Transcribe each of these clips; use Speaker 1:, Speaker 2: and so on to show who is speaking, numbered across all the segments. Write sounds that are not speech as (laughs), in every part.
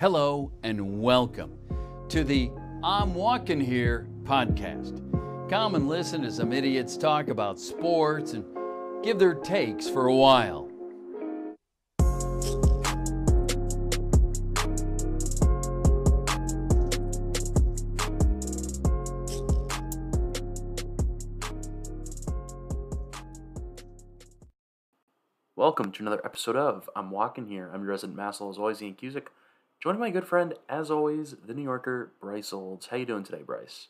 Speaker 1: Hello and welcome to the I'm Walking Here podcast. Come and listen to some idiots talk about sports and give their takes for a while.
Speaker 2: Welcome to another episode of I'm Walking Here. I'm your resident Massel, as always, Cusick. Joining my good friend, as always, the New Yorker, Bryce Olds. How you doing today, Bryce?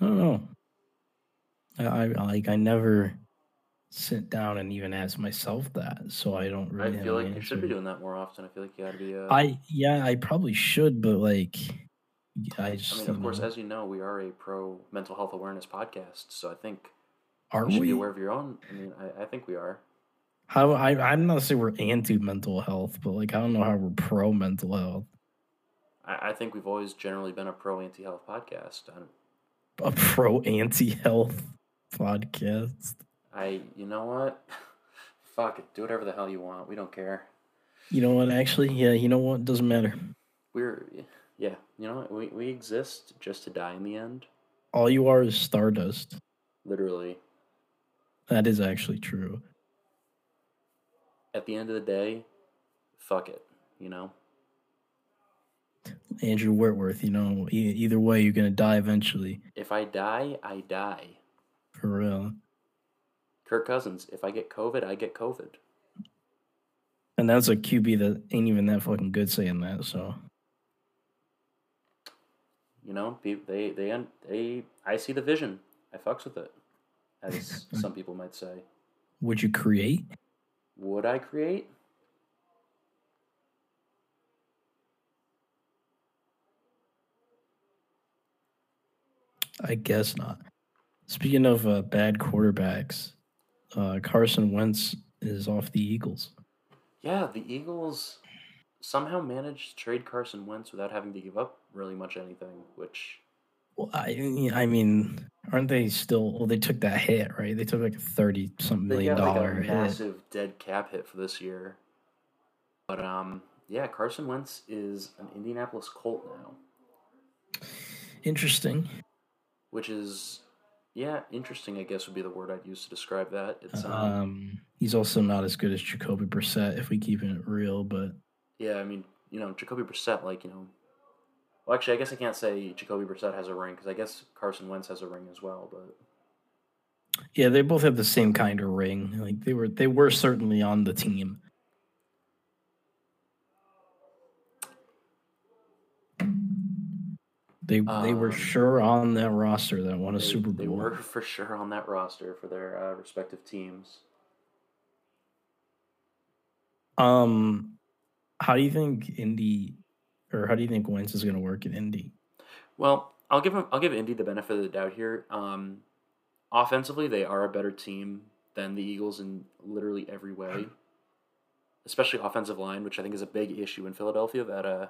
Speaker 3: I don't know. I, I like I never sit down and even ask myself that, so I don't really.
Speaker 2: I feel like you should be doing that more often. I feel like you got to be. Uh,
Speaker 3: I yeah, I probably should, but like, I just.
Speaker 2: I mean, of course,
Speaker 3: know,
Speaker 2: as you know, we are a pro mental health awareness podcast, so I think
Speaker 3: are
Speaker 2: you should be
Speaker 3: we?
Speaker 2: aware of your own. I mean, I, I think we are.
Speaker 3: How I I'm not saying we're anti mental health, but like I don't know how we're pro mental health.
Speaker 2: I, I think we've always generally been a pro anti health podcast.
Speaker 3: A pro anti health podcast.
Speaker 2: I, you know what? (laughs) Fuck it. Do whatever the hell you want. We don't care.
Speaker 3: You know what? Actually, yeah. You know what? Doesn't matter.
Speaker 2: We're, yeah. You know what? We we exist just to die in the end.
Speaker 3: All you are is stardust.
Speaker 2: Literally.
Speaker 3: That is actually true.
Speaker 2: At the end of the day, fuck it, you know?
Speaker 3: Andrew Whitworth. You know, e- either way, you're gonna die eventually.
Speaker 2: If I die, I die.
Speaker 3: For real.
Speaker 2: Kirk Cousins, if I get COVID, I get COVID.
Speaker 3: And that's a QB that ain't even that fucking good saying that. So
Speaker 2: You know, they they un- they I see the vision. I fucks with it. As (laughs) some people might say.
Speaker 3: would you create?
Speaker 2: Would I create?
Speaker 3: I guess not. Speaking of uh, bad quarterbacks, uh, Carson Wentz is off the Eagles.
Speaker 2: Yeah, the Eagles somehow managed to trade Carson Wentz without having to give up really much anything, which
Speaker 3: Well, I, I mean, aren't they still? Well, they took that hit, right? They took like a thirty something
Speaker 2: they
Speaker 3: million
Speaker 2: like
Speaker 3: dollar
Speaker 2: a
Speaker 3: hit.
Speaker 2: massive dead cap hit for this year. But um yeah, Carson Wentz is an Indianapolis Colt now.
Speaker 3: Interesting.
Speaker 2: which is yeah interesting i guess would be the word i'd use to describe that it's um,
Speaker 3: Um, he's also not as good as Jacoby Brissett, if we keep it real. But
Speaker 2: yeah i mean you know jacoby brissett like you know well actually i guess i can't say jacoby brissett has a ring because i guess carson wentz has a ring as well but
Speaker 3: yeah, they both have the same kind of ring. Like they were, they were certainly on the team. They they were
Speaker 2: Um,
Speaker 3: sure on that roster that won a
Speaker 2: they,
Speaker 3: Super
Speaker 2: they
Speaker 3: Bowl.
Speaker 2: were (laughs) for sure on that roster for their uh, respective teams
Speaker 3: Um, how do you think Indy, or how do you think Wentz is going to work in Indy?
Speaker 2: well i'll give him i'll give indy the benefit of the doubt here um offensively they are a better team than the eagles in literally every way especially offensive line which i think is a big issue in philadelphia that uh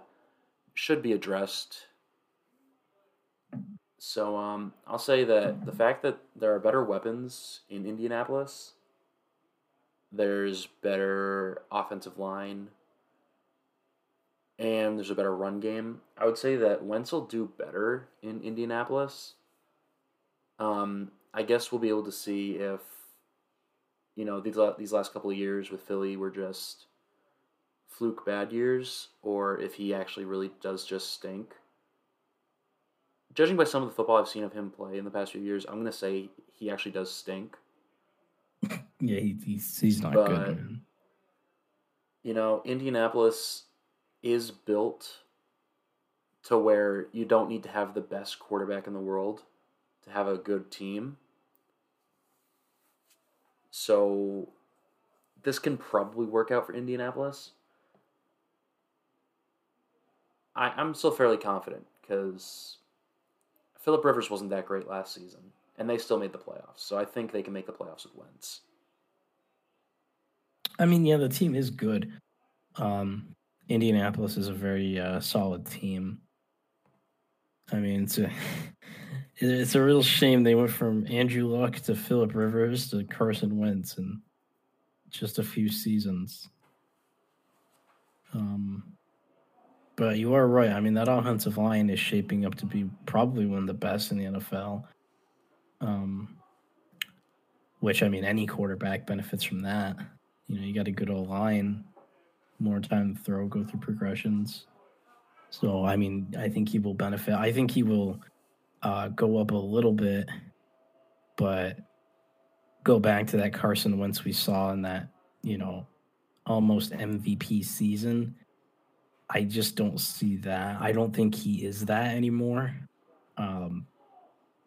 Speaker 2: should be addressed so um i'll say that the fact that there are better weapons in indianapolis there's better offensive line and there's a better run game. I would say that Wentz will do better in Indianapolis. Um, I guess we'll be able to see if you know these la- these last couple of years with Philly were just fluke bad years, or if he actually really does just stink. Judging by some of the football I've seen of him play in the past few years, I'm gonna say he actually does stink. (laughs)
Speaker 3: Yeah, he, he's he's not
Speaker 2: But-
Speaker 3: good. Man.
Speaker 2: you know, Indianapolis is built to where you don't need to have the best quarterback in the world to have a good team. So this can probably work out for Indianapolis. I, I'm still fairly confident because Philip Rivers wasn't that great last season, and they still made the playoffs. So I think they can make the playoffs with Wentz.
Speaker 3: I mean, yeah, the team is good. Um, Indianapolis is a very uh, solid team. I mean, it's a (laughs) it's a real shame they went from Andrew Luck to Philip Rivers to Carson Wentz in just a few seasons. Um, But you are right. I mean, that offensive line is shaping up to be probably one of the best in the NFL. Um, which I mean, any quarterback benefits from that. You know, you got a good old line, more time to throw, go through progressions. So I mean, I think he will benefit. I think he will uh, go up a little bit, but go back to that Carson Wentz we saw in that you know almost MVP season. I just don't see that. I don't think he is that anymore. Um,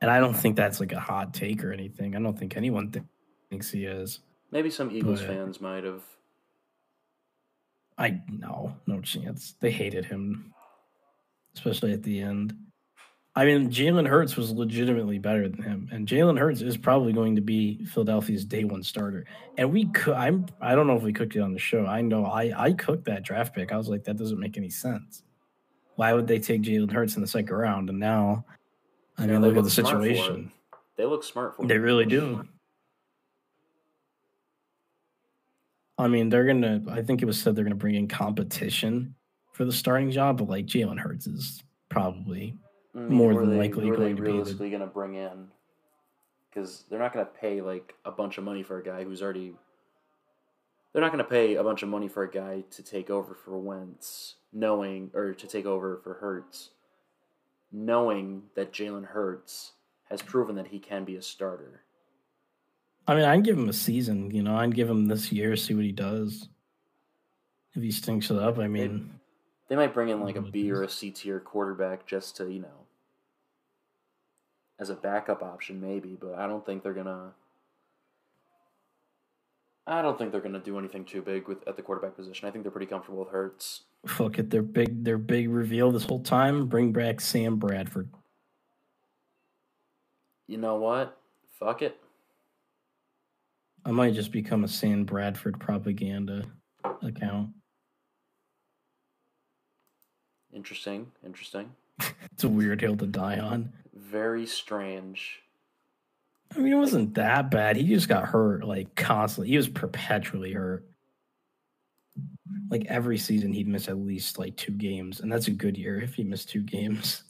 Speaker 3: and I don't think that's like a hot take or anything. I don't think anyone th- thinks he is.
Speaker 2: Maybe some Eagles
Speaker 3: But-
Speaker 2: fans might have.
Speaker 3: I no, no chance. They hated him, especially at the end. I mean, Jalen Hurts was legitimately better than him, and Jalen Hurts is probably going to be Philadelphia's day one starter. And we could, I'm, I don't know if we cooked it on the show. I know I, I cooked that draft pick. I was like, that doesn't make any sense. Why would they take Jalen Hurts in the second round? And now, I mean, look at the
Speaker 2: look smart for it.
Speaker 3: situation.
Speaker 2: They look smart for me.
Speaker 3: They
Speaker 2: it.
Speaker 3: really do. I mean, they're gonna. I think it was said they're gonna bring in competition for the starting job, but like Jalen Hurts is probably
Speaker 2: I mean,
Speaker 3: more than
Speaker 2: they-
Speaker 3: likely going to be
Speaker 2: realistically going to bring in? Because they're not going to pay like a bunch of money for a guy who's already. They're not going to pay a bunch of money for a guy to take over for Wentz, knowing or to take over for Hurts, knowing that Jalen Hurts has proven that he can be a starter.
Speaker 3: I mean, I'd give him a season. You know, I'd give him this year, see what he does. If he stinks it up, I mean,
Speaker 2: They might bring in like a B or a C tier quarterback just to you know, as a backup option maybe, but I don't think they're gonna. I don't think they're gonna do anything too big with at the quarterback position. I think they're pretty comfortable with Hurts.
Speaker 3: fuck it. Their big, their big reveal this whole time. Bring back Sam Bradford.
Speaker 2: You know what? Fuck it.
Speaker 3: I might just become a Sam Bradford propaganda account.
Speaker 2: Interesting. Interesting. (laughs)
Speaker 3: It's a weird hill to die on.
Speaker 2: Very strange.
Speaker 3: I mean, it wasn't that bad. He just got hurt like constantly. He was perpetually hurt. Like every season, he'd miss at least like two games, and that's a good year if he missed two games.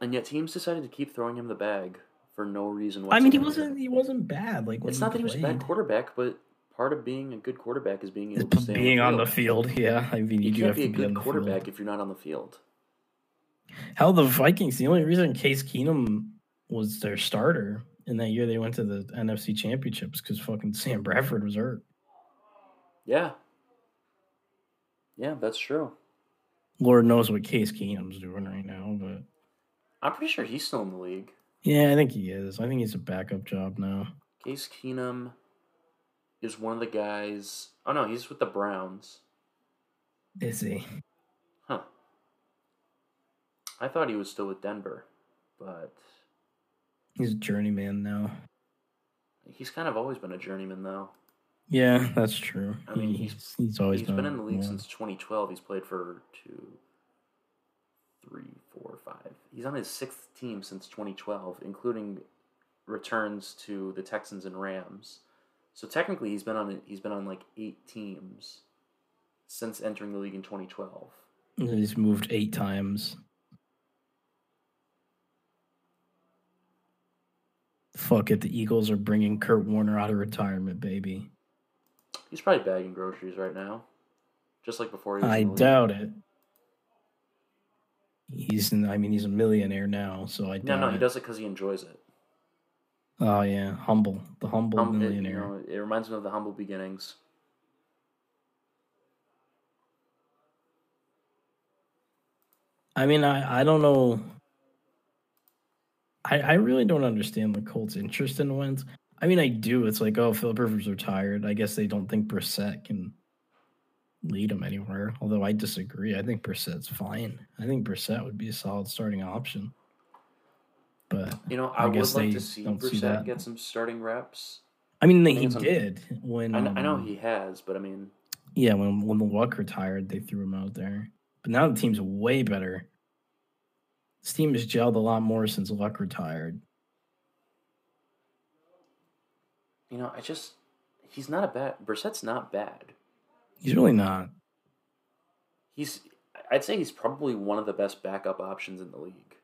Speaker 2: And yet teams decided to keep throwing him the bag for no reason
Speaker 3: I mean, he wasn't. He wasn't bad. Like
Speaker 2: It's not that he was a bad quarterback, but part of being a good quarterback is being able to stay
Speaker 3: being
Speaker 2: on
Speaker 3: on
Speaker 2: the
Speaker 3: the
Speaker 2: field.
Speaker 3: field. Yeah, I mean, you,
Speaker 2: You
Speaker 3: do
Speaker 2: can't
Speaker 3: have
Speaker 2: be a
Speaker 3: to be on
Speaker 2: good
Speaker 3: the
Speaker 2: quarterback
Speaker 3: field.
Speaker 2: if you're not on the field.
Speaker 3: Hell, the Vikings. The only reason Case Keenum was their starter in that year they went to the NFC Championships because fucking Sam Bradford was hurt.
Speaker 2: Yeah. Yeah, that's true.
Speaker 3: Lord knows what Case Keenum's doing right now, but
Speaker 2: I'm pretty sure he's still in the league.
Speaker 3: Yeah, I think he is. I think he's a backup job now.
Speaker 2: Case Keenum is one of the guys. Oh no, he's with the Browns.
Speaker 3: Is he?
Speaker 2: Huh. I thought he was still with Denver, but
Speaker 3: He's a journeyman now.
Speaker 2: he's kind of always been a journeyman though.
Speaker 3: Yeah, that's true.
Speaker 2: I mean,
Speaker 3: He-
Speaker 2: he's-
Speaker 3: he's always been
Speaker 2: he's been
Speaker 3: a
Speaker 2: in the league since 2012. He's played for two, three, four, five. He's on his sixth team since 2012, including returns to the Texans and Rams. So technically, he's been on he's been on like eight teams since entering the league in 2012.
Speaker 3: He's moved eight times. Fuck it, the Eagles are bringing Kurt Warner out of retirement, baby.
Speaker 2: He's probably bagging groceries right now, just like before he was.
Speaker 3: I
Speaker 2: in the league.
Speaker 3: doubt it. He's, in, I mean, he's a millionaire now, so I
Speaker 2: No, no, he does it because he enjoys it.
Speaker 3: Oh yeah, humble, the humble
Speaker 2: Hum- it, you
Speaker 3: millionaire.
Speaker 2: know, it reminds me of the humble beginnings.
Speaker 3: I mean, I, I don't know. I, I really don't understand the Colts' interest in Wentz. I mean, I do. It's like, oh, Philip Rivers retired. I guess they don't think Brissett can lead them anywhere. Although I disagree. I think Brissett's fine. I think Brissett would be a solid starting option. But
Speaker 2: You know,
Speaker 3: I
Speaker 2: I, would like to see
Speaker 3: don't see
Speaker 2: Brissett get some starting reps.
Speaker 3: I mean,
Speaker 2: think
Speaker 3: he did when
Speaker 2: I, kn- I know
Speaker 3: um,
Speaker 2: he has, but I mean,
Speaker 3: Yeah, when when the Luck retired, they threw him out there. But now the team's way better. This team has gelled a lot more since Luck retired.
Speaker 2: you know, I just he's not a bad. Brissett's not bad.
Speaker 3: He's really not.
Speaker 2: He's I'd say he's probably one of the best backup options in the league.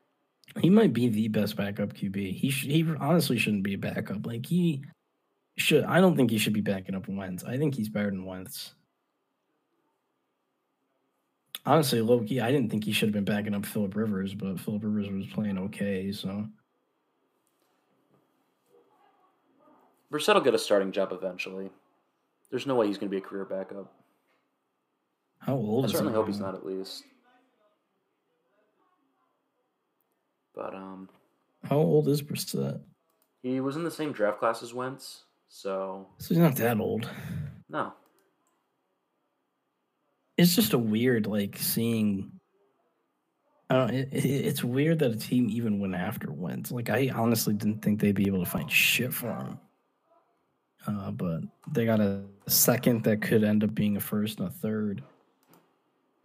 Speaker 3: He might be the best backup QB. He sh- he honestly shouldn't be a backup. Like he should. I don't think he should be backing up Wentz. I think he's better than Wentz. Honestly, low key, I didn't think he should have been backing up Philip Rivers, but Philip Rivers was playing okay. So
Speaker 2: Brissett will get a starting job eventually. There's no way he's going to be a career backup.
Speaker 3: How old
Speaker 2: I
Speaker 3: is
Speaker 2: certainly
Speaker 3: he
Speaker 2: hope he's not at least. But um,
Speaker 3: How old is Brissett?
Speaker 2: he was in the same draft class as Wentz, so
Speaker 3: So he's not that old.
Speaker 2: no.
Speaker 3: It's just a weird like seeing. I don't. It, it, it's weird that a team even went after Wentz. Like I honestly didn't think they'd be able to find shit for him. Uh, but they got a second that could end up being a first and a third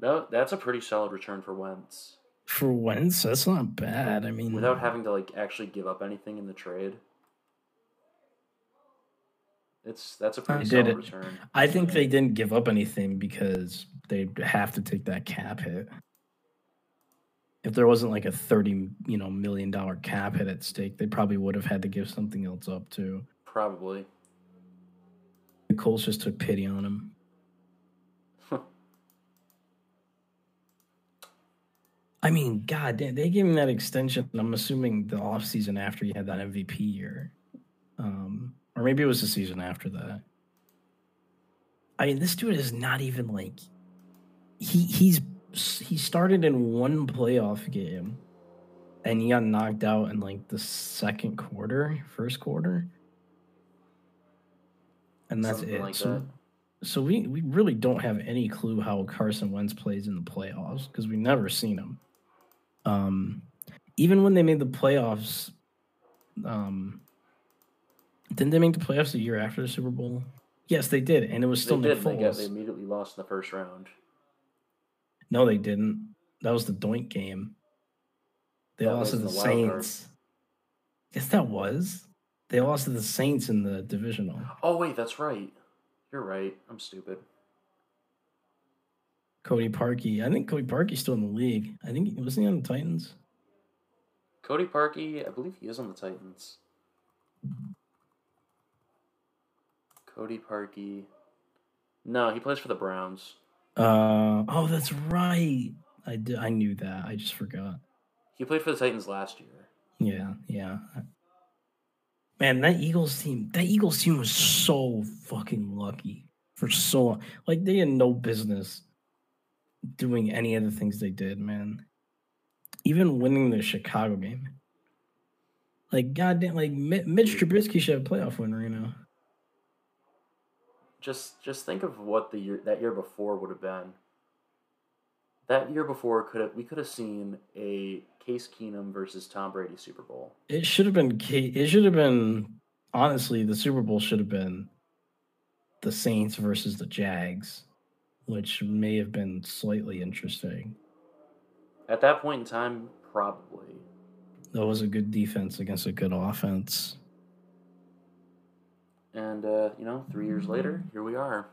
Speaker 2: No, that's a pretty solid return for Wentz
Speaker 3: for Wentz. That's not bad. I mean,
Speaker 2: without having to like actually give up anything in the trade. It's that's a pretty solid
Speaker 3: it.
Speaker 2: return.
Speaker 3: I think they didn't give up anything because they have to take that cap hit. If there wasn't like a thirty, you know, million dollar cap hit at stake, they probably would have had to give something else up too.
Speaker 2: Probably.
Speaker 3: The Colts just took pity on him. I mean, God, they, they gave him that extension. I'm assuming the offseason after he had that MVP year. Um, or maybe it was the season after that. I mean, this dude is not even like he he's he started in one playoff game and he got knocked out in like the second quarter, first quarter. And that's
Speaker 2: Something
Speaker 3: it.
Speaker 2: like
Speaker 3: so
Speaker 2: that.
Speaker 3: so we, we really don't have any clue how Carson Wentz plays in the playoffs because we've never seen him. Um, even when they made the playoffs, um, didn't they make the playoffs a year after the Super Bowl? Yes, they did, and it was still
Speaker 2: they
Speaker 3: Nick
Speaker 2: did. They, got,
Speaker 3: Foles.
Speaker 2: they immediately lost in the first round.
Speaker 3: No, they didn't. That was the Doink game. They
Speaker 2: That
Speaker 3: lost to the
Speaker 2: the.
Speaker 3: Saints. Yes, that was. They lost to the Saints in the divisional.
Speaker 2: Oh wait, that's right. You're right. I'm stupid.
Speaker 3: Cody Parkey. I think Cody Parkey's still in the league. I think wasn't he on the Titans?
Speaker 2: Cody Parkey, I believe he is on the Titans. Cody Parkey. No, he plays for the Browns.
Speaker 3: Uh oh, that's right. I did, I knew that. I just forgot.
Speaker 2: He played for the Titans last year.
Speaker 3: Yeah, yeah. Man, that Eagles team, that Eagles team was so fucking lucky for so long. Like they had no business doing any of the things they did, man. Even winning the Chicago game. Like goddamn, like Mitch Trubisky should have a playoff win right now.
Speaker 2: Just just think of what the year that year before would have been. That year before could have we could have seen a Case Keenum versus Tom Brady Super Bowl.
Speaker 3: It should have been. It should have been. Honestly, the Super Bowl should have been the Saints versus the Jags, which may have been slightly interesting.
Speaker 2: At that point in time, probably.
Speaker 3: That was a good defense against a good offense.
Speaker 2: And uh, you know, three years later, here we are.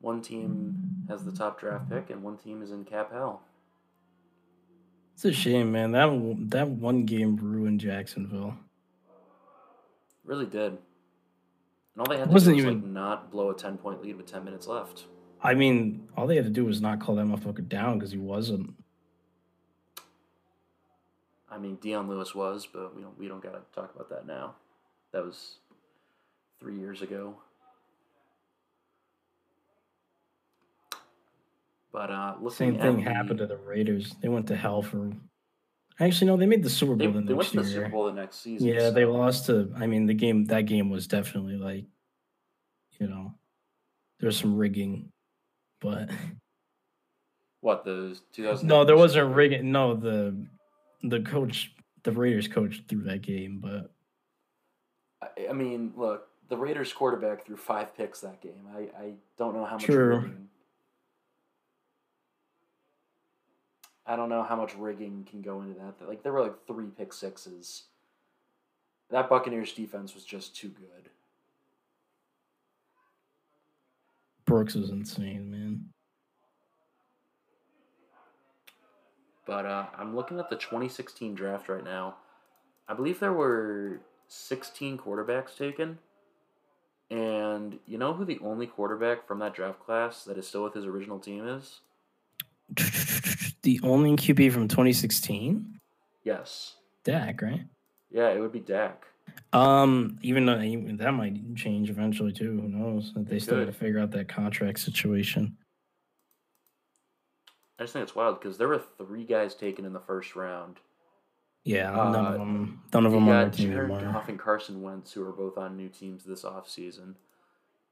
Speaker 2: One team has the top draft pick, and one team is in cap hell.
Speaker 3: It's a shame, man. That that one game ruined Jacksonville.
Speaker 2: Really did. And all they had to
Speaker 3: Wasn't
Speaker 2: do was
Speaker 3: even-
Speaker 2: like not blow a ten point lead with ten minutes left.
Speaker 3: I mean, all they had to do was not call that motherfucker down because he wasn't.
Speaker 2: I mean, Dion Lewis was, but we don't we don't gotta talk about that now. That was three years ago. But uh,
Speaker 3: Same thing
Speaker 2: the-
Speaker 3: happened to the Raiders. They went to hell for. Actually, no, they made the Super
Speaker 2: They,
Speaker 3: Bowl the
Speaker 2: they went
Speaker 3: next
Speaker 2: to the. Super Bowl the next season.
Speaker 3: Yeah, they lost to. I mean, the game that game was definitely like, you know, there's some rigging, but
Speaker 2: What the 2000?
Speaker 3: no, there wasn't rigging. No, the the coach, the Raiders coach threw that game, but
Speaker 2: I, I mean, look, the Raiders quarterback threw five picks that game. I, I don't know how much
Speaker 3: True.
Speaker 2: rigging. I don't know how much rigging can go into that. Like there were like three pick sixes. That Buccaneers defense was just too good.
Speaker 3: Brooks was insane, man.
Speaker 2: but uh, I'm looking at the 2016 draft right now. I believe there were 16 quarterbacks taken. And you know who the only quarterback from that draft class that is still with his original team is? (laughs)
Speaker 3: The only QB from 2016,
Speaker 2: Yes.
Speaker 3: Dak, right?
Speaker 2: Yeah, it would be Dak.
Speaker 3: Um, even though even that might change eventually too. Who knows? They
Speaker 2: It
Speaker 3: still got to figure out that contract situation.
Speaker 2: I just think it's wild because there were three guys taken in the first round.
Speaker 3: Yeah, none
Speaker 2: Uh,
Speaker 3: of them. None of them on team
Speaker 2: Jared. Goff and Carson Wentz, who are both on new teams this offseason.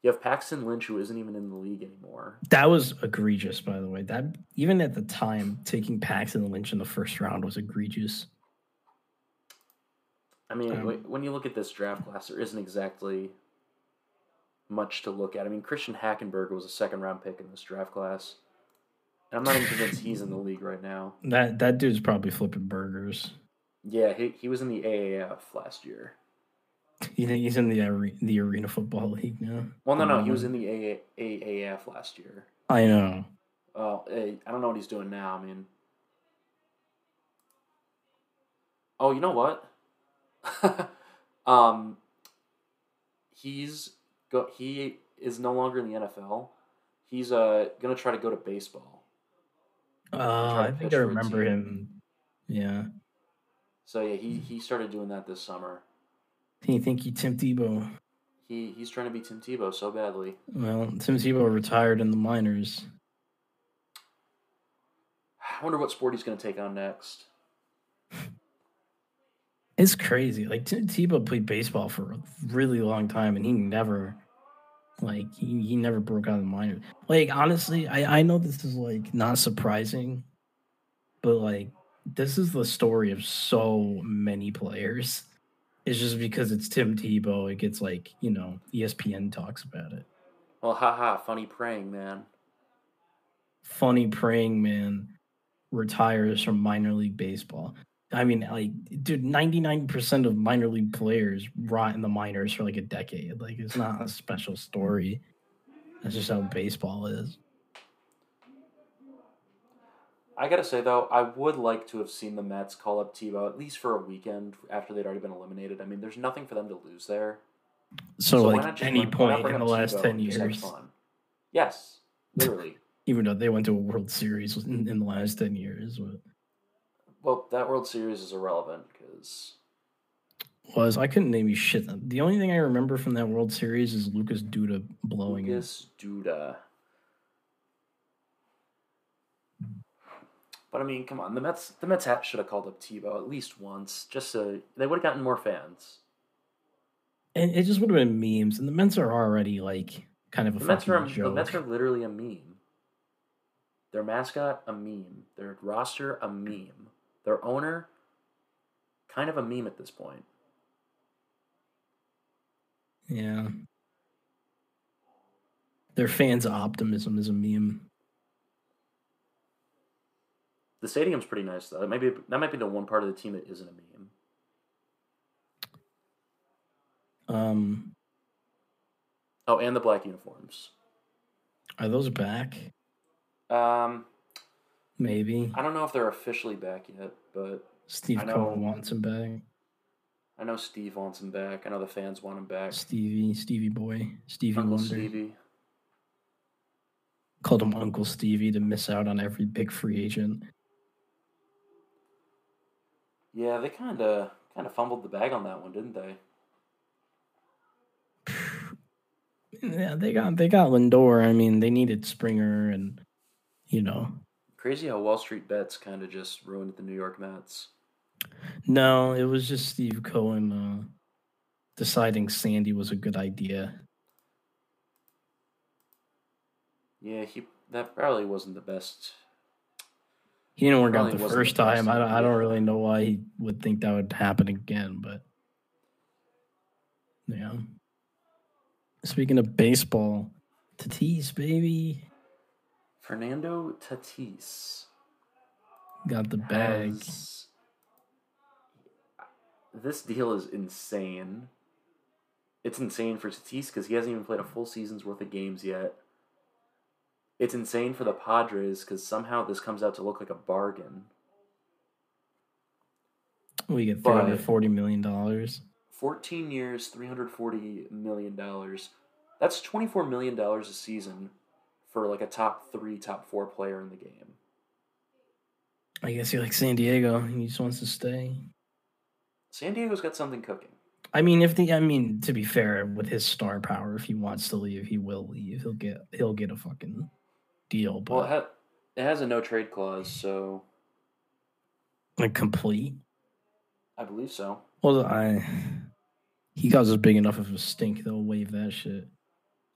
Speaker 2: You have Paxton Lynch, who isn't even in the league anymore.
Speaker 3: That was egregious, by the way. That even at the time, taking Paxton Lynch in the first round was egregious.
Speaker 2: I mean,
Speaker 3: Um,
Speaker 2: when you look at this draft class, there isn't exactly much to look at. I mean, Christian Hackenberg was a second round pick in this draft class. And I'm not even convinced he's in the league right now.
Speaker 3: That that dude's probably flipping burgers.
Speaker 2: Yeah, he, he was in the AAF last year.
Speaker 3: You think he's in the are- the arena football league now?
Speaker 2: Well, no, no, he
Speaker 3: Um,
Speaker 2: was in the AA, AAF last year.
Speaker 3: I know.
Speaker 2: Eh, I don't know what he's doing now. I mean, oh, you know what? (laughs) um, he's go. He is no longer in the NFL. He's uh gonna try to go to baseball.
Speaker 3: Uh,
Speaker 2: try
Speaker 3: I think I remember him. Yeah.
Speaker 2: So yeah, he he started doing that this summer.
Speaker 3: You think he Tim Tebow?
Speaker 2: He he's trying to be Tim Tebow so badly.
Speaker 3: Well, Tim Tebow retired in the minors.
Speaker 2: I wonder what sport he's gonna take on next. (laughs)
Speaker 3: It's crazy. Like Tim Tebow played baseball for a really long time, and he never, like, he, he never broke out of the minors. Like, honestly, I I know this is like not surprising, but like, this is the story of so many players. It's just because it's Tim Tebow, it gets like you know ESPN talks about it.
Speaker 2: Well, haha, funny praying man.
Speaker 3: Funny praying man retires from minor league baseball. I mean, like, dude, ninety nine percent of minor league players rot in the minors for like a decade. Like, it's not a special story. That's just how baseball is.
Speaker 2: I gotta say though, I would like to have seen the Mets call up Tebow at least for a weekend after they'd already been eliminated. I mean, there's nothing for them to lose there.
Speaker 3: So,
Speaker 2: why
Speaker 3: like, any
Speaker 2: not
Speaker 3: point in the last
Speaker 2: Tebow
Speaker 3: ten
Speaker 2: and just have
Speaker 3: years.
Speaker 2: Yes, literally. (laughs)
Speaker 3: even though they went to a World Series in, in the last ten years, but
Speaker 2: well, that World Series is irrelevant because
Speaker 3: was I couldn't name you shit. The only thing I remember from that World Series is Lucas Duda blowing it.
Speaker 2: Lucas Duda. But I mean, come on, the Mets. The Mets should have called up Tebow at least once, just so they would have gotten more fans.
Speaker 3: And it just would have been memes. And the Mets are already like kind of a
Speaker 2: The Mets are the
Speaker 3: joke.
Speaker 2: Mets are literally a meme. Their mascot a meme. Their roster a meme. Their owner kind of a meme at this point.
Speaker 3: Yeah. Their fans' optimism is a meme.
Speaker 2: The stadium's pretty nice though. That might be that might be the one part of the team that isn't a meme.
Speaker 3: Um,
Speaker 2: Oh, and the black uniforms.
Speaker 3: are those back?
Speaker 2: Um,
Speaker 3: Maybe.
Speaker 2: I don't know if they're officially back yet, but
Speaker 3: Steve Cohen wants him back.
Speaker 2: I know Steve wants him back. I know the fans want him back.
Speaker 3: Stevie, Stevie boy, Stevie
Speaker 2: Uncle
Speaker 3: Wonder.
Speaker 2: Stevie.
Speaker 3: Called him Uncle Stevie to miss out on every big free agent.
Speaker 2: Yeah, they kind of kind of fumbled the bag on that one, didn't they? (sighs)
Speaker 3: Yeah, they got they got Lindor. I mean, they needed Springer, and you know,
Speaker 2: Crazy how Wall Street bets kind of just ruined the New York Mets.
Speaker 3: no, it was just Steve Cohen uh, deciding Sandy was a good idea.
Speaker 2: Yeah, he that probably wasn't the best.
Speaker 3: He didn't work
Speaker 2: Probably
Speaker 3: out the
Speaker 2: wasn't the
Speaker 3: first time. I don't, I don't really know why he would think that would happen again, but yeah. Speaking of baseball, Tatis baby
Speaker 2: Fernando Tatis
Speaker 3: got the bag.
Speaker 2: has- This deal is insane. It's insane for Tatis because he hasn't even played a full season's worth of games yet. It's insane for the Padres because somehow this comes out to look like a bargain.
Speaker 3: We get three hundred forty million dollars.
Speaker 2: 14 years, $340 million. That's $24 million a season for like a top three, top four player in the game.
Speaker 3: I guess he likes San Diego. He just wants to stay.
Speaker 2: San Diego's got something cooking.
Speaker 3: I mean, if the I mean, to be fair, with his star power, if he wants to leave, he will leave. He'll get he'll get a fucking deal, but
Speaker 2: Well, it, ha- it has a no trade clause, so
Speaker 3: like complete.
Speaker 2: I believe so.
Speaker 3: Well, I he causes big enough of a stink. They'll waive that shit.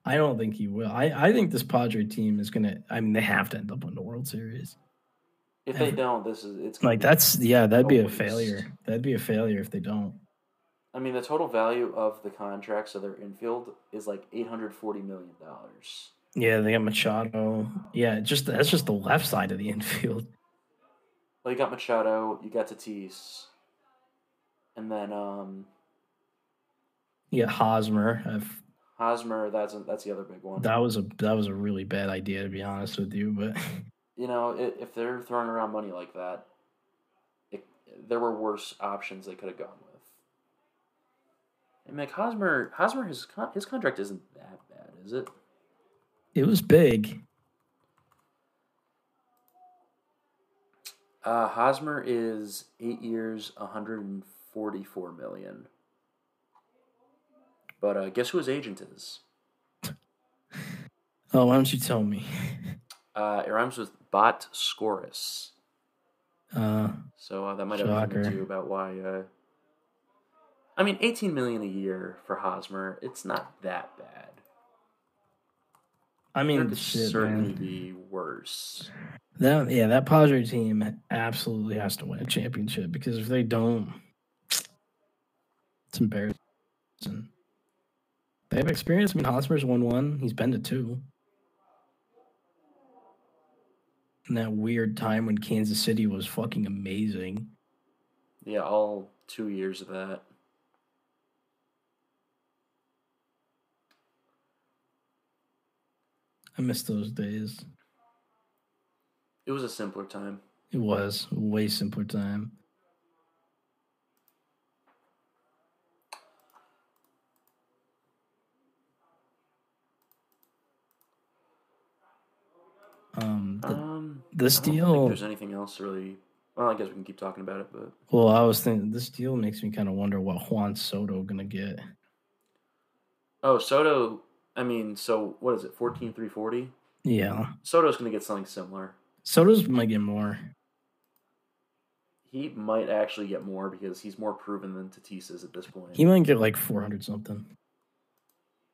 Speaker 3: I don't think he will. I I think this Padre team is gonna. I mean, they have to end up in the World Series.
Speaker 2: If they don't, this is it's
Speaker 3: Like that's yeah, that'd be a
Speaker 2: waste.
Speaker 3: failure. That'd be a failure if they don't.
Speaker 2: I mean, the total value of the contracts of their infield is like eight hundred forty million dollars.
Speaker 3: Yeah, they got Machado. Yeah, just that's just the left side of the (laughs) infield.
Speaker 2: Well, you got Machado, you got Tatis, and then um,
Speaker 3: Yeah, Hosmer. I've,
Speaker 2: Hosmer. That's that's the other big one.
Speaker 3: that was a that was a really bad idea to be honest with you, but (laughs)
Speaker 2: you know, if they're throwing around money like that, it, there were worse options they could have gone with. And like Hosmer, Hosmer, his con- his contract isn't that bad, is it?
Speaker 3: It was big.
Speaker 2: Uh, Hosmer is eight years, one hundred and forty-four million. But uh, guess who his agent is? (laughs)
Speaker 3: Oh, why don't you tell me? (laughs)
Speaker 2: Uh, it rhymes with Bot Scorus.
Speaker 3: Uh,
Speaker 2: So uh, that might have something to
Speaker 3: Shocker.
Speaker 2: do about why. Uh, I mean, eighteen million a year for Hosmer. It's not that bad.
Speaker 3: I mean,
Speaker 2: could
Speaker 3: shit,
Speaker 2: certainly
Speaker 3: man.
Speaker 2: be worse.
Speaker 3: That yeah, that Padre team absolutely has to win a championship because if they don't, it's embarrassing. They have experience. I mean, Hosmer's won one. He's been to two. In that weird time when Kansas City was fucking amazing.
Speaker 2: Yeah, all two years of that.
Speaker 3: I miss those days.
Speaker 2: It was a simpler time.
Speaker 3: It was a way simpler time. Um, th-
Speaker 2: Um,
Speaker 3: this
Speaker 2: I don't
Speaker 3: deal-
Speaker 2: think there's anything else really. Well, I guess we can keep talking about it, but
Speaker 3: well, I was thinking this deal makes me kind of wonder what Juan Soto gonna get.
Speaker 2: oh, Soto. I mean, so what is it? Fourteen three forty.
Speaker 3: Yeah,
Speaker 2: Soto's going to get something similar.
Speaker 3: Soto's might get more.
Speaker 2: He might actually get more because he's more proven than Tatis is at this point.
Speaker 3: He might get like four hundred something.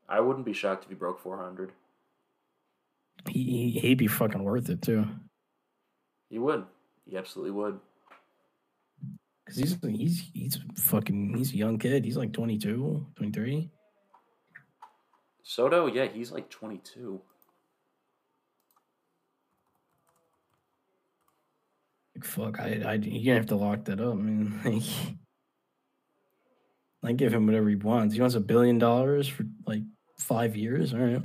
Speaker 2: I wouldn't be shocked if he broke four hundred.
Speaker 3: He he- he'd be fucking worth it too.
Speaker 2: He would. He absolutely would.
Speaker 3: Cause he's he's he's fucking he's a young kid. He's like 22, 23.
Speaker 2: Soto, yeah, he's like twenty two.
Speaker 3: Like fuck, I I you're gonna have to lock that up. I mean, (laughs) like, I give him whatever he wants. He wants a billion dollars for like five years. All right,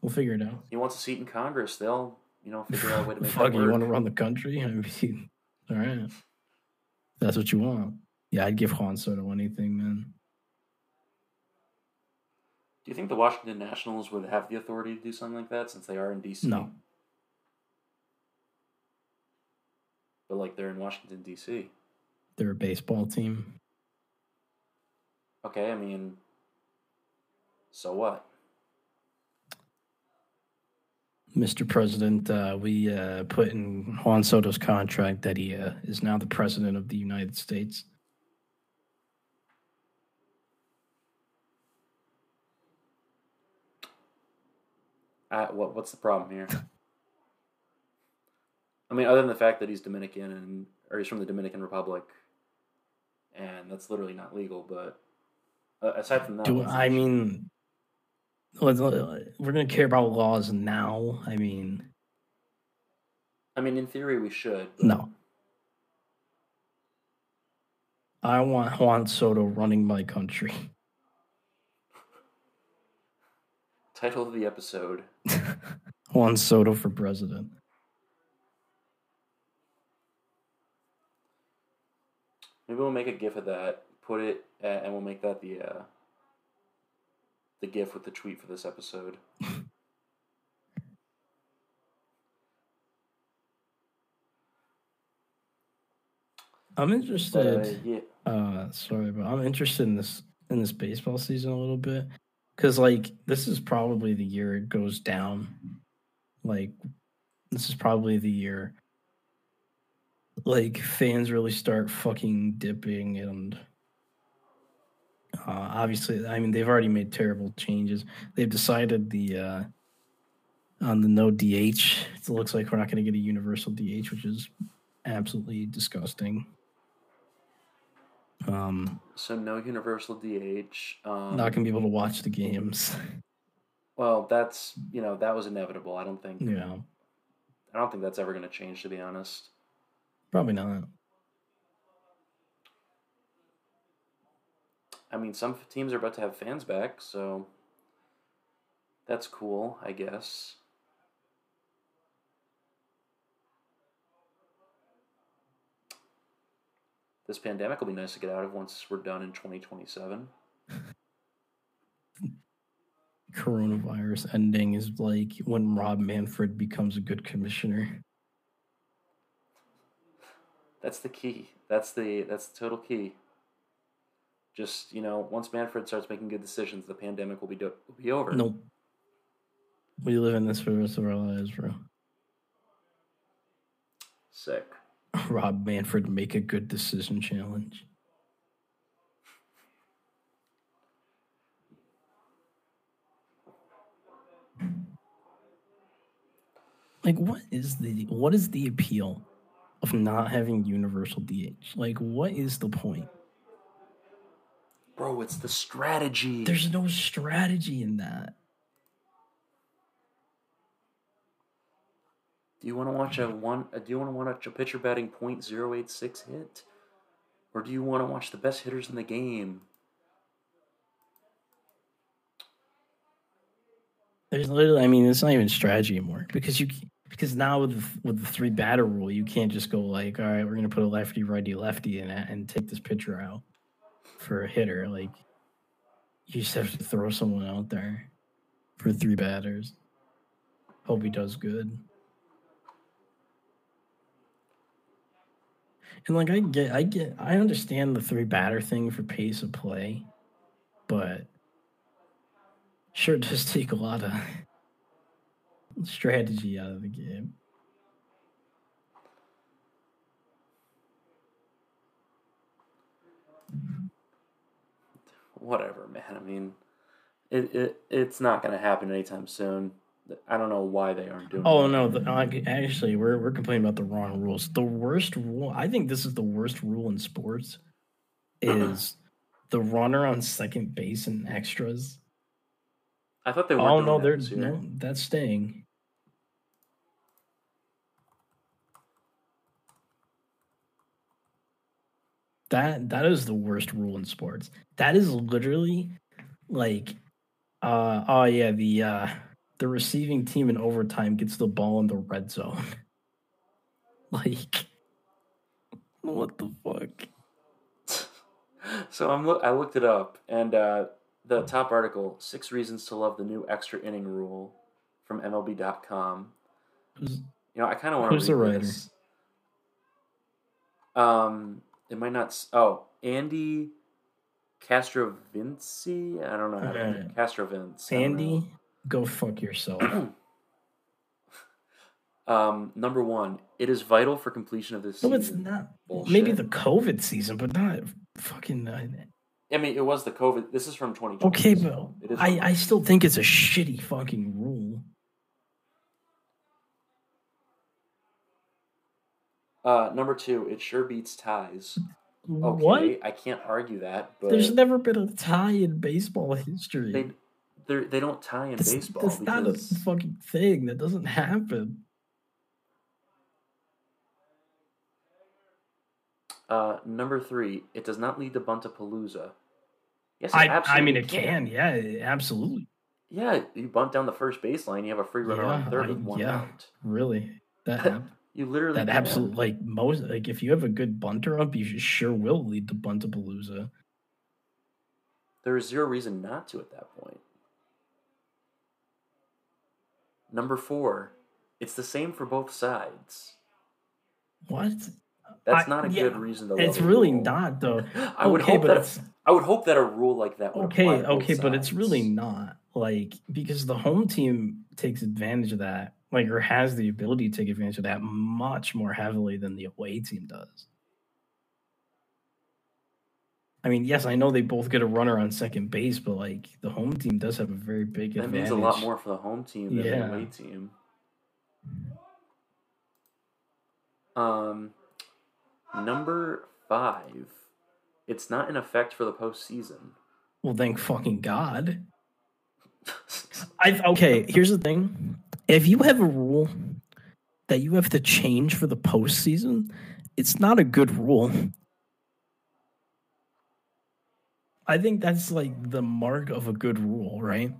Speaker 3: we'll figure it out.
Speaker 2: He wants a seat in Congress. They'll, you know, figure out a way to (laughs) make
Speaker 3: fuck, you want to run the country? (laughs) I mean, all right, that's what you want. Yeah, I'd give Juan Soto anything, man.
Speaker 2: Do you think the Washington Nationals would have the authority to do something like that since they are in DC?
Speaker 3: No.
Speaker 2: But like they're in Washington DC.
Speaker 3: They're a baseball team.
Speaker 2: Okay, I mean, so what?
Speaker 3: Mr. President, uh, we uh, put in Juan Soto's contract that he uh, is now the president of the United States.
Speaker 2: Uh, what what's the problem here? I mean, other than the fact that he's Dominican and or he's from the Dominican Republic, and that's literally not legal. But uh, aside from that,
Speaker 3: Do I mean, we're gonna care about laws now? I mean,
Speaker 2: I mean, in theory, we should. but-
Speaker 3: no. I want Juan Soto running my country.
Speaker 2: Title of the episode: (laughs)
Speaker 3: Juan Soto for president.
Speaker 2: Maybe we'll make a GIF of that. Put it, uh, and we'll make that the uh, the GIF with the tweet for this episode. (laughs)
Speaker 3: I'm interested.
Speaker 2: uh, yeah,
Speaker 3: Uh, sorry, but I'm interested in this in this baseball season a little bit because like this is probably the year it goes down. Like this is probably the year like fans really start fucking dipping and uh, obviously I mean they've already made terrible changes. They've decided the uh on the no DH. It looks like we're not going to get a universal DH, which is absolutely disgusting. Um,
Speaker 2: so no universal DH. Um,
Speaker 3: not gonna be able to watch the games.
Speaker 2: Well, that's you know that was inevitable. I don't think
Speaker 3: yeah,
Speaker 2: I don't think that's ever going to change. To be honest,
Speaker 3: probably not.
Speaker 2: I mean some teams are about to have fans back, so that's cool. I guess. This pandemic will be nice to get out of once we're done in 2027. (laughs)
Speaker 3: Coronavirus ending is like when Rob Manfred becomes a good commissioner.
Speaker 2: That's the key. That's the that's the total key. Just you know, once Manfred starts making good decisions, the pandemic will be do- will be over.
Speaker 3: Nope. We live in this for the rest of our lives, bro.
Speaker 2: Sick. (laughs)
Speaker 3: Rob Manfred make a good decision challenge. Like what is the what is the appeal of not having universal DH? Like what is the point?
Speaker 2: Bro, it's the strategy.
Speaker 3: There's no strategy in that.
Speaker 2: Do you want to watch a one? uh, Do you want to watch a pitcher batting .086 hit, or do you want to watch the best hitters in the game?
Speaker 3: There's literally, I mean, it's not even strategy anymore because you because now with the, with the three batter rule, you can't just go like, all right, we're gonna put a lefty, righty, lefty in it and take this pitcher out for a hitter. Like, you just have to throw someone out there for three batters. Hope he does good. And like, I get, I get, I understand the three batter thing for pace of play, but sure (laughs) does take a lot of strategy out of the game.
Speaker 2: Whatever, man. I mean, it, it it's not going to happen anytime soon. I don't know why they aren't doing.
Speaker 3: Oh
Speaker 2: it.
Speaker 3: no! The, actually, we're we're complaining about the wrong rules. The worst rule, I think, this is the worst rule in sports, is the runner on second base and extras.
Speaker 2: I thought they were.
Speaker 3: Oh no,
Speaker 2: that
Speaker 3: they're no, that's staying. That that is the worst rule in sports. That is literally like uh oh yeah, the uh the receiving team in overtime gets the ball in the red zone. (laughs) like what the fuck?
Speaker 2: so I'm loo- I looked it up, and uh, the top article: six reasons to love the new extra inning rule from MLB.com.
Speaker 3: Who's-
Speaker 2: You know, I kind of want to
Speaker 3: Who's
Speaker 2: read
Speaker 3: the writer?
Speaker 2: this. Um, it might not. s- Oh, Andy Castrovinci. I don't know how to
Speaker 3: Alright.
Speaker 2: Castrovince. I don't know.
Speaker 3: Andy, go fuck yourself. (clears throat)
Speaker 2: Um, number one, it is vital for completion of this
Speaker 3: no, it's not.
Speaker 2: Bullshit.
Speaker 3: Maybe the COVID season, but not fucking. Uh,
Speaker 2: I mean, it was the COVID. This is from 2020.
Speaker 3: okay, but
Speaker 2: so it is
Speaker 3: I, I still think it's a shitty fucking rule.
Speaker 2: Uh, number two, it sure beats ties. Okay,
Speaker 3: What?
Speaker 2: I can't argue that, but
Speaker 3: There's never been a tie in baseball history.
Speaker 2: they they're- they don't tie in
Speaker 3: that's,
Speaker 2: baseball
Speaker 3: that's not a fucking thing. That doesn't happen.
Speaker 2: uh, number three, it does not lead to buntapalooza. Yes, it
Speaker 3: I, I mean, it can. Yeah, absolutely.
Speaker 2: Yeah, you bunt down the first baseline, you have a free runner
Speaker 3: Yeah,
Speaker 2: on third
Speaker 3: I-
Speaker 2: with one
Speaker 3: yeah.
Speaker 2: out.
Speaker 3: Really. That happened. (laughs)
Speaker 2: You literally
Speaker 3: That
Speaker 2: can.
Speaker 3: absolute like most like if you have a good bunter up, you sure will lead to Buntapalooza.
Speaker 2: There is zero reason not to at that point. Number four, it's the same for both sides.
Speaker 3: What?
Speaker 2: That's not a
Speaker 3: yeah,
Speaker 2: good reason to.
Speaker 3: It's really
Speaker 2: rule.
Speaker 3: not though. (laughs)
Speaker 2: I would
Speaker 3: okay,
Speaker 2: hope that.
Speaker 3: it's
Speaker 2: I would hope that a rule like that would
Speaker 3: okay,
Speaker 2: apply to both
Speaker 3: okay, but it's really not like because the home team takes advantage of that, like or has the ability to take advantage of that much more heavily than the away team does. I mean, yes, I know they both get a runner on second base, but like the home team does have a very big advantage.
Speaker 2: That
Speaker 3: advantage.
Speaker 2: means a lot more for the home team than
Speaker 3: Yeah.
Speaker 2: the away team. Um, number five, it's not in effect for the postseason.
Speaker 3: Well, thank fucking God. (laughs) I okay. Here's the thing: if you have a rule that you have to change for the postseason, it's not a good rule. I think that's like the mark of a good rule, right?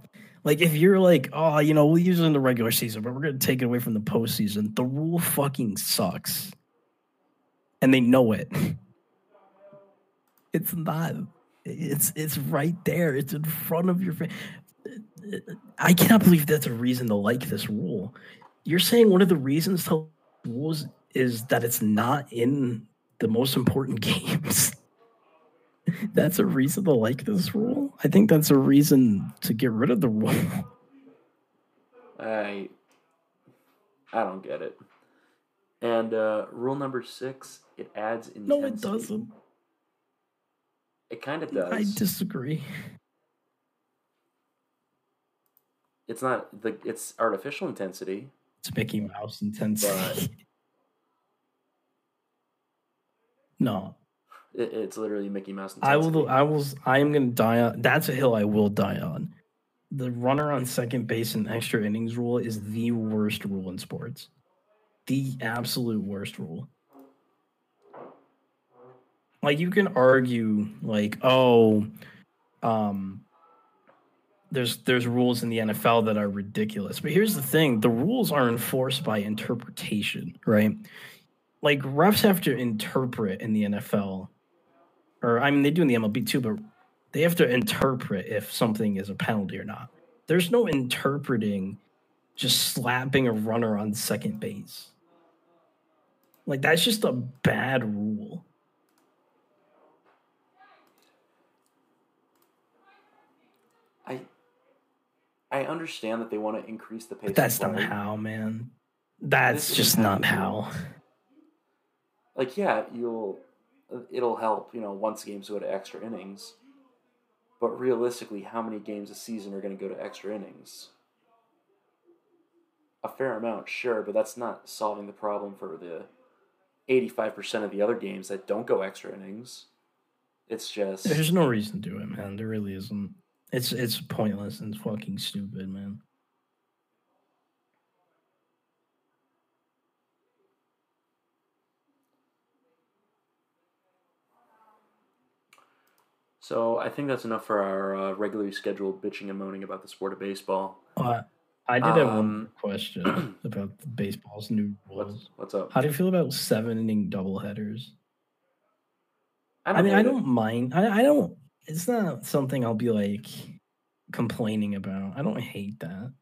Speaker 3: Like if you're like, oh, you know, we'll use it in the regular season, but we're gonna take it away from the postseason. The rule fucking sucks, and they know it. (laughs) It's not. It's it's right there. It's in front of your face. I cannot believe that's a reason to like this rule. You're saying one of the reasons to rules is that it's not in the most important (laughs) games. (laughs) that's a reason to like this rule. I think that's a reason to get rid of the rule. (laughs)
Speaker 2: I I don't get it. And uh, rule number six, it adds intensity.
Speaker 3: no, it doesn't.
Speaker 2: It kind of does.
Speaker 3: I disagree.
Speaker 2: It's not the. It's artificial intensity.
Speaker 3: It's Mickey Mouse intensity.
Speaker 2: But- (laughs)
Speaker 3: no,
Speaker 2: It, it's literally Mickey Mouse intensity.
Speaker 3: I will. I will. I am going to die on. That's a hill I will die on. The runner on second base and extra innings rule is the worst rule in sports. The absolute worst rule. Like you can argue, like, oh, um, there's there's rules in the NFL that are ridiculous. But here's the thing: the rules are enforced by interpretation, right? Like refs have to interpret in the NFL or I mean they do in the MLB too, but they have to interpret if something is a penalty or not. There's no interpreting just slapping a runner on second base. Like that's just a bad rule.
Speaker 2: I I understand that they want to increase the pace.
Speaker 3: But that's not how, man. That's
Speaker 2: This
Speaker 3: just
Speaker 2: how.
Speaker 3: how.
Speaker 2: Like, yeah, you'll it'll help. You know, once games go to extra innings. But realistically, how many games a season are going to go to extra innings? A fair amount, sure, but that's not solving the problem for the 85% of the other games that don't go extra innings. It's just
Speaker 3: There's no reason to do it, man. There really isn't. It's it's pointless and fucking stupid, man.
Speaker 2: So I think that's enough for our uh, regularly scheduled bitching and moaning about the sport of baseball.
Speaker 3: Uh, I did have one
Speaker 2: Um,
Speaker 3: question (clears throat) about baseball's new
Speaker 2: What's
Speaker 3: rules.
Speaker 2: what's up?
Speaker 3: How do you feel about seven inning doubleheaders?
Speaker 2: I,
Speaker 3: I mean, I don't mind. I, I don't. It's not something I'll be like complaining about. I don't hate that.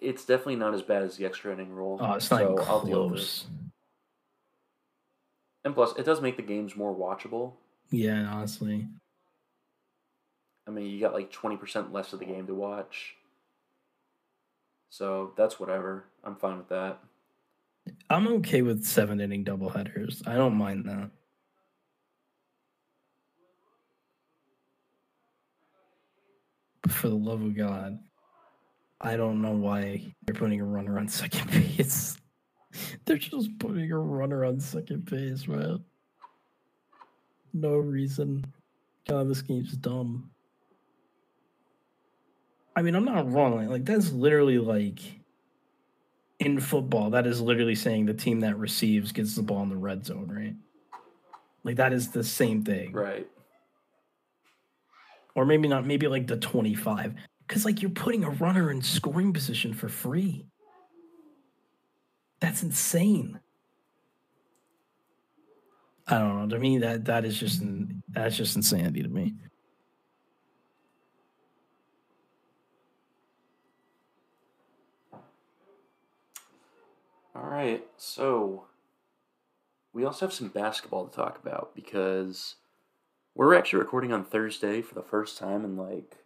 Speaker 2: It's definitely not as bad as the extra inning rule.
Speaker 3: Oh, it's not
Speaker 2: so
Speaker 3: even
Speaker 2: I'll deal with it.
Speaker 3: close.
Speaker 2: And plus, it does make the games more watchable.
Speaker 3: Yeah, honestly.
Speaker 2: I mean, you got like twenty percent less of the game to watch. So that's whatever. I'm fine with that.
Speaker 3: I'm okay with seven inning doubleheaders. I don't mind that. But for the love of God, I don't know why they're putting a runner on second (laughs) base. They're just putting a runner on second base, man. No reason. God, this game's dumb. I mean, I'm not wrong. Like, like that's literally like in football, that is literally saying the team that receives gets the ball in the red zone, right? Like that is the same thing.
Speaker 2: Right.
Speaker 3: Or maybe not, maybe like the 25. Because like you're putting a runner in scoring position for free. That's insane. I don't know. To me, that that is just that's just insanity to me.
Speaker 2: All right, so we also have some basketball to talk about because we're actually recording on Thursday for the first time in like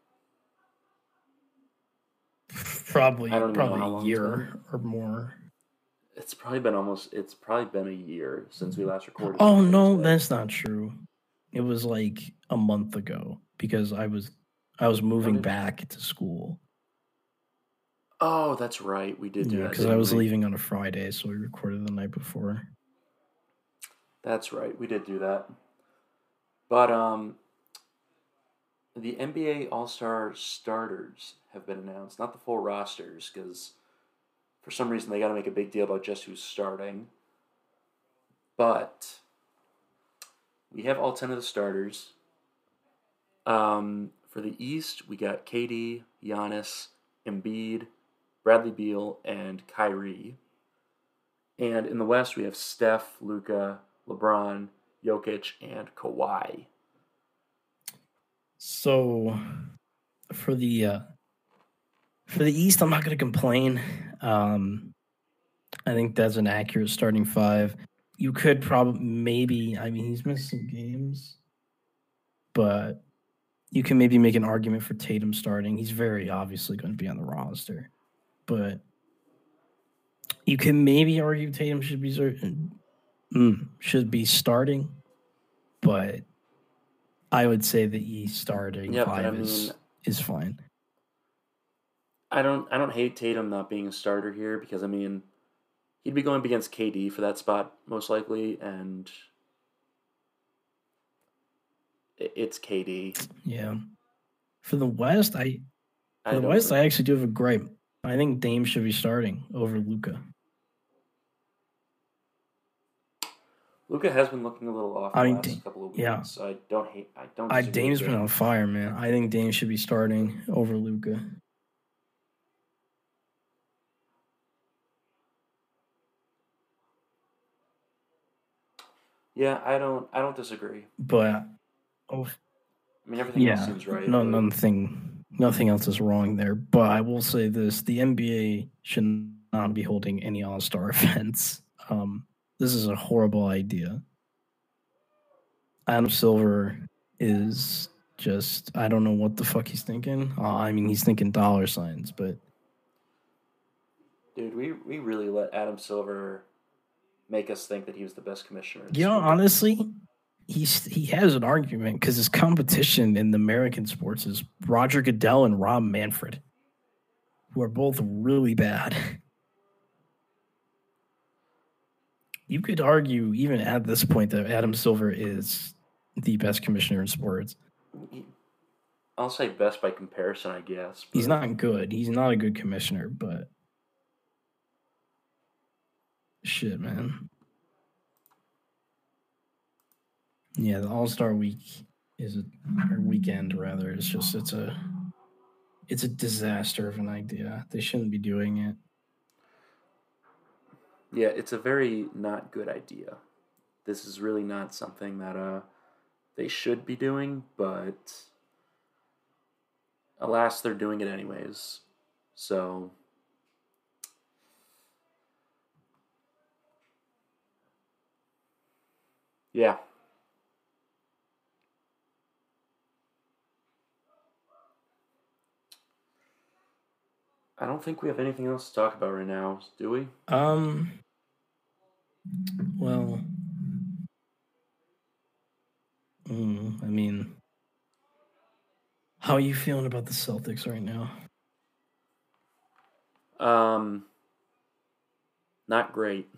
Speaker 3: probably probably a year or more.
Speaker 2: It's probably been almost. It's probably been a year since we last recorded.
Speaker 3: Oh no, that's not true. It was like a month ago because I was I was moving back to school.
Speaker 2: Oh, that's right. We did do yeah, that
Speaker 3: because I was we? leaving on a Friday, so we recorded the night before.
Speaker 2: That's right. We did do that. But um, the NBA All Star starters have been announced, not the full rosters, because for some reason they got to make a big deal about just who's starting. But we have all 10 of the starters. Um, for the East, we got KD, Giannis, Embiid, Bradley Beal, and Kyrie. And in the West, we have Steph, Luka, LeBron, Jokic, and Kawhi.
Speaker 3: So for the uh, for the East, I'm not going to complain. Um, I think that's an accurate starting five. You could probably maybe. I mean, he's missed some games, but you can maybe make an argument for Tatum starting. He's very obviously going to be on the roster, but you can maybe argue Tatum should be mm, should be starting, but I would say that he starting five I mean, is is fine.
Speaker 2: I don't I don't hate Tatum not being a starter here because I mean he'd be going against KD for that spot most likely and it's KD.
Speaker 3: Yeah. For the West, I for I the West, I actually do have a gripe. I think Dame should be starting over Luka.
Speaker 2: Luka has been looking a little off I mean, last couple of weeks. Yeah. So I don't hate. I don't. I
Speaker 3: Dame's been on fire, man. I think Dame should be starting over Luka.
Speaker 2: Yeah, I don't. I don't disagree.
Speaker 3: But oh,
Speaker 2: I mean, everything yeah, else seems right.
Speaker 3: No, but... nothing. Nothing else is wrong there. But I will say this: the NBA should not be holding any All Star (laughs) events. Um, this is a horrible idea. Adam Silver is just I don't know what the fuck he's thinking. Uh, I mean, he's thinking dollar signs, but
Speaker 2: dude, we we really let Adam Silver make us think that he was the best commissioner.
Speaker 3: Yeah, you know, honestly, he's he has an argument because his competition in the American sports is Roger Goodell and Rob Manfred, who are both really bad. you could argue even at this point that Adam Silver is the best commissioner in sports.
Speaker 2: I'll say best by comparison, I guess.
Speaker 3: He's not good. He's not a good commissioner, but shit, man. Yeah, the All Star Week is a or weekend rather. It's just it's a it's a disaster of an idea. They shouldn't be doing it.
Speaker 2: Yeah, it's a very not good idea. This is really not something that uh they should be doing, but alas, they're doing it anyways. So yeah. I don't think we have anything else to talk about right now, do we?
Speaker 3: Um. Well. Mm, I mean, how are you feeling about the Celtics right now?
Speaker 2: Um. Not great.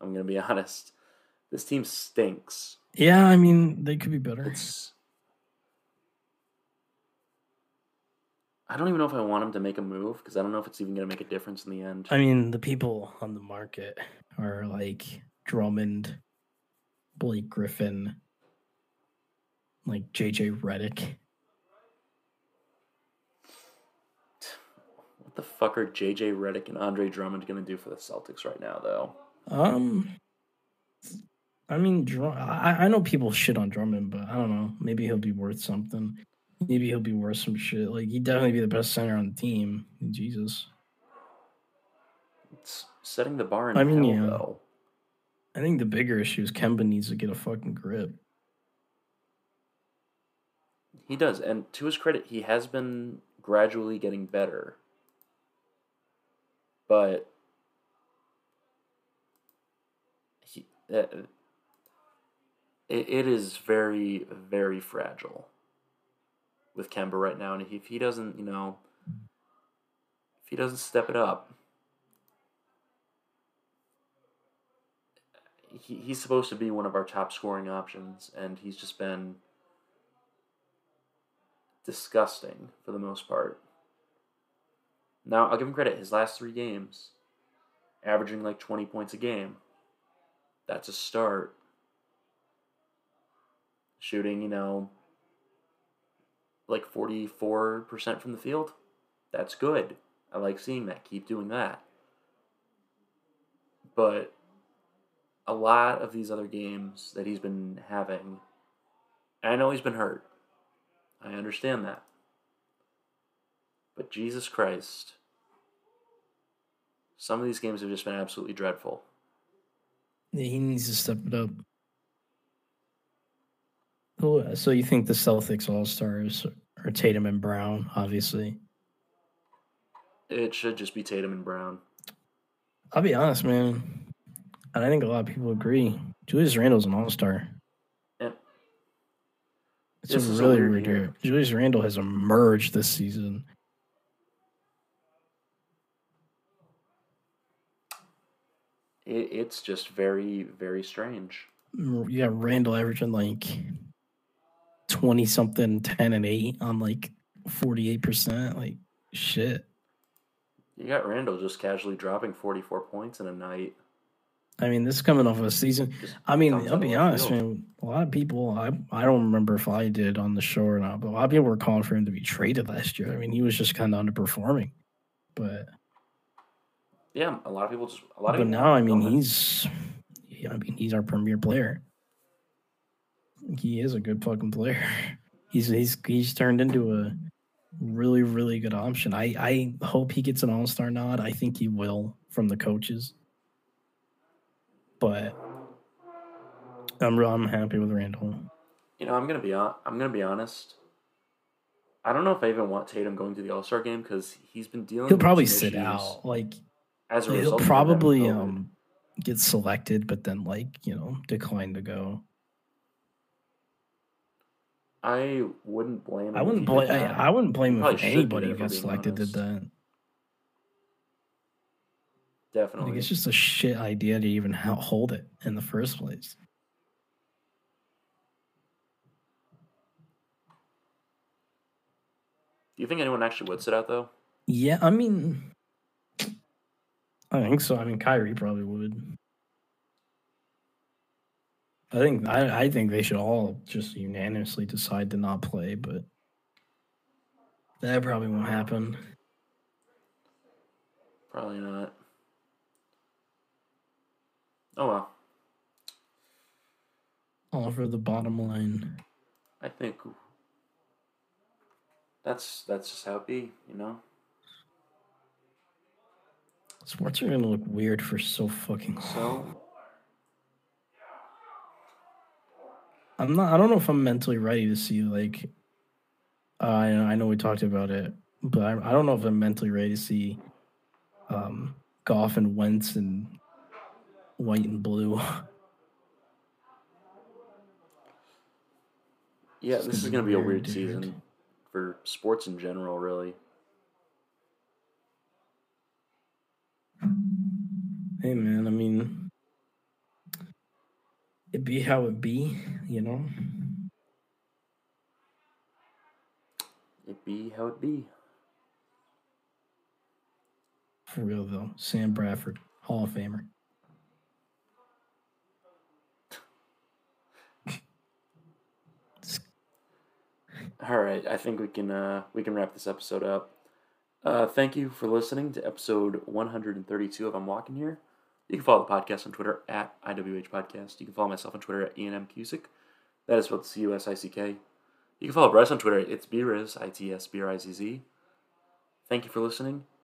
Speaker 2: I'm gonna be (laughs) honest. This team stinks.
Speaker 3: Yeah, I mean they could be better.
Speaker 2: It's I don't even know if I want them to make a move because I don't know if it's even going to make a difference in the end.
Speaker 3: I mean, the people on the market are like Drummond, Blake Griffin, like JJ Redick.
Speaker 2: What the fuck are JJ Redick and Andre Drummond going to do for the Celtics right now, though?
Speaker 3: Um, I mean, Drum- I I know people shit on Drummond, but I don't know. Maybe he'll be worth something. Maybe he'll be worth some shit. Like he'd definitely be the best center on the team. Jesus,
Speaker 2: It's setting the bar in
Speaker 3: I mean,
Speaker 2: hell,
Speaker 3: yeah.
Speaker 2: though.
Speaker 3: I think the bigger issue is Kemba needs to get a fucking grip.
Speaker 2: He does, and to his credit, he has been gradually getting better. But he, uh, it, it is very, very fragile with Kemba right now, and if he doesn't, you know, if he doesn't step it up, he, he's supposed to be one of our top scoring options, and he's just been disgusting for the most part. Now, I'll give him credit. His last three games, averaging like 20 points a game. That's a start. Shooting, you know, like 44% from the field. That's good. I like seeing that. Keep doing that. But a lot of these other games that he's been having, I know he's been hurt. I understand that. But Jesus Christ, some of these games have just been absolutely dreadful.
Speaker 3: He needs to step it up. Oh, so you think the Celtics All Stars are Tatum and Brown? Obviously,
Speaker 2: It should just be Tatum and Brown.
Speaker 3: I'll be honest, man. And I think a lot of people agree. Julius Randle's an All Star.
Speaker 2: And
Speaker 3: It's
Speaker 2: This
Speaker 3: a
Speaker 2: is
Speaker 3: really
Speaker 2: weird year.
Speaker 3: Julius Randle has emerged this season.
Speaker 2: it, it's just very, very strange.
Speaker 3: Mm, yeah, got Randle averaging like twenty something, ten and eight on like forty eight percent. Like shit.
Speaker 2: You got Randle just casually dropping 44 points in a night.
Speaker 3: I mean, this is coming off a season.
Speaker 2: Just
Speaker 3: I mean, I'll be honest,
Speaker 2: field.
Speaker 3: man. A lot of people, I I don't remember if I did on the show or not, but a lot of people were calling for him to be traded last year. I mean, he was just kind of underperforming. But
Speaker 2: Yeah, a lot of people just. A lot of
Speaker 3: but now, I mean, he's, yeah, I mean, he's our premier player. He is a good fucking player. (laughs) He's he's he's turned into a really really good option. I I hope he gets an All Star nod. I think he will from the coaches. But I'm I'm happy with Randle.
Speaker 2: You know, I'm gonna be on. I'm gonna be honest. I don't know if I even want Tatum going to the All Star game because he's been dealing.
Speaker 3: He'll probably sit out. Like
Speaker 2: As a
Speaker 3: he'll
Speaker 2: result, having
Speaker 3: probably um get selected, but then like you know decline to go.
Speaker 2: I wouldn't blame. Him
Speaker 3: I wouldn't blame. I. I wouldn't blame him if anybody got selected did that.
Speaker 2: Definitely.
Speaker 3: Like it's just a shit idea to even hold it in the first place.
Speaker 2: Do you think anyone actually would sit out though?
Speaker 3: Yeah, I mean, I think so. I mean, Kyrie probably would. I think I, I think they should all just unanimously decide to not play, but that probably won't happen.
Speaker 2: Probably not. Oh well.
Speaker 3: All for the bottom line.
Speaker 2: I think that's that's just how it be, you know.
Speaker 3: Sports are gonna look weird for so fucking long.
Speaker 2: So
Speaker 3: I'm not. I don't know if I'm mentally ready to see like. Uh, I I know we talked about it, but I, I don't know if I'm mentally ready to see, um, Goff and Wentz and white and blue. (laughs)
Speaker 2: yeah, this is
Speaker 3: gonna be
Speaker 2: a
Speaker 3: weird,
Speaker 2: season for sports in general, really.
Speaker 3: hey man, I mean, it be how it be, you know.
Speaker 2: It be how it be.
Speaker 3: For real though, Sam Bradford, Hall of Famer.
Speaker 2: All right, I think we can uh we can wrap this episode up. Uh, thank you for listening to episode 132 of I'm Walking Here. You can follow the podcast on Twitter at IWH Podcast. You can follow myself on Twitter at Ian M. Cusick. That is spelled C U S I C K. You can follow Bryce on Twitter. It's B Riz, I T S B R I Z Z. Thank you for listening.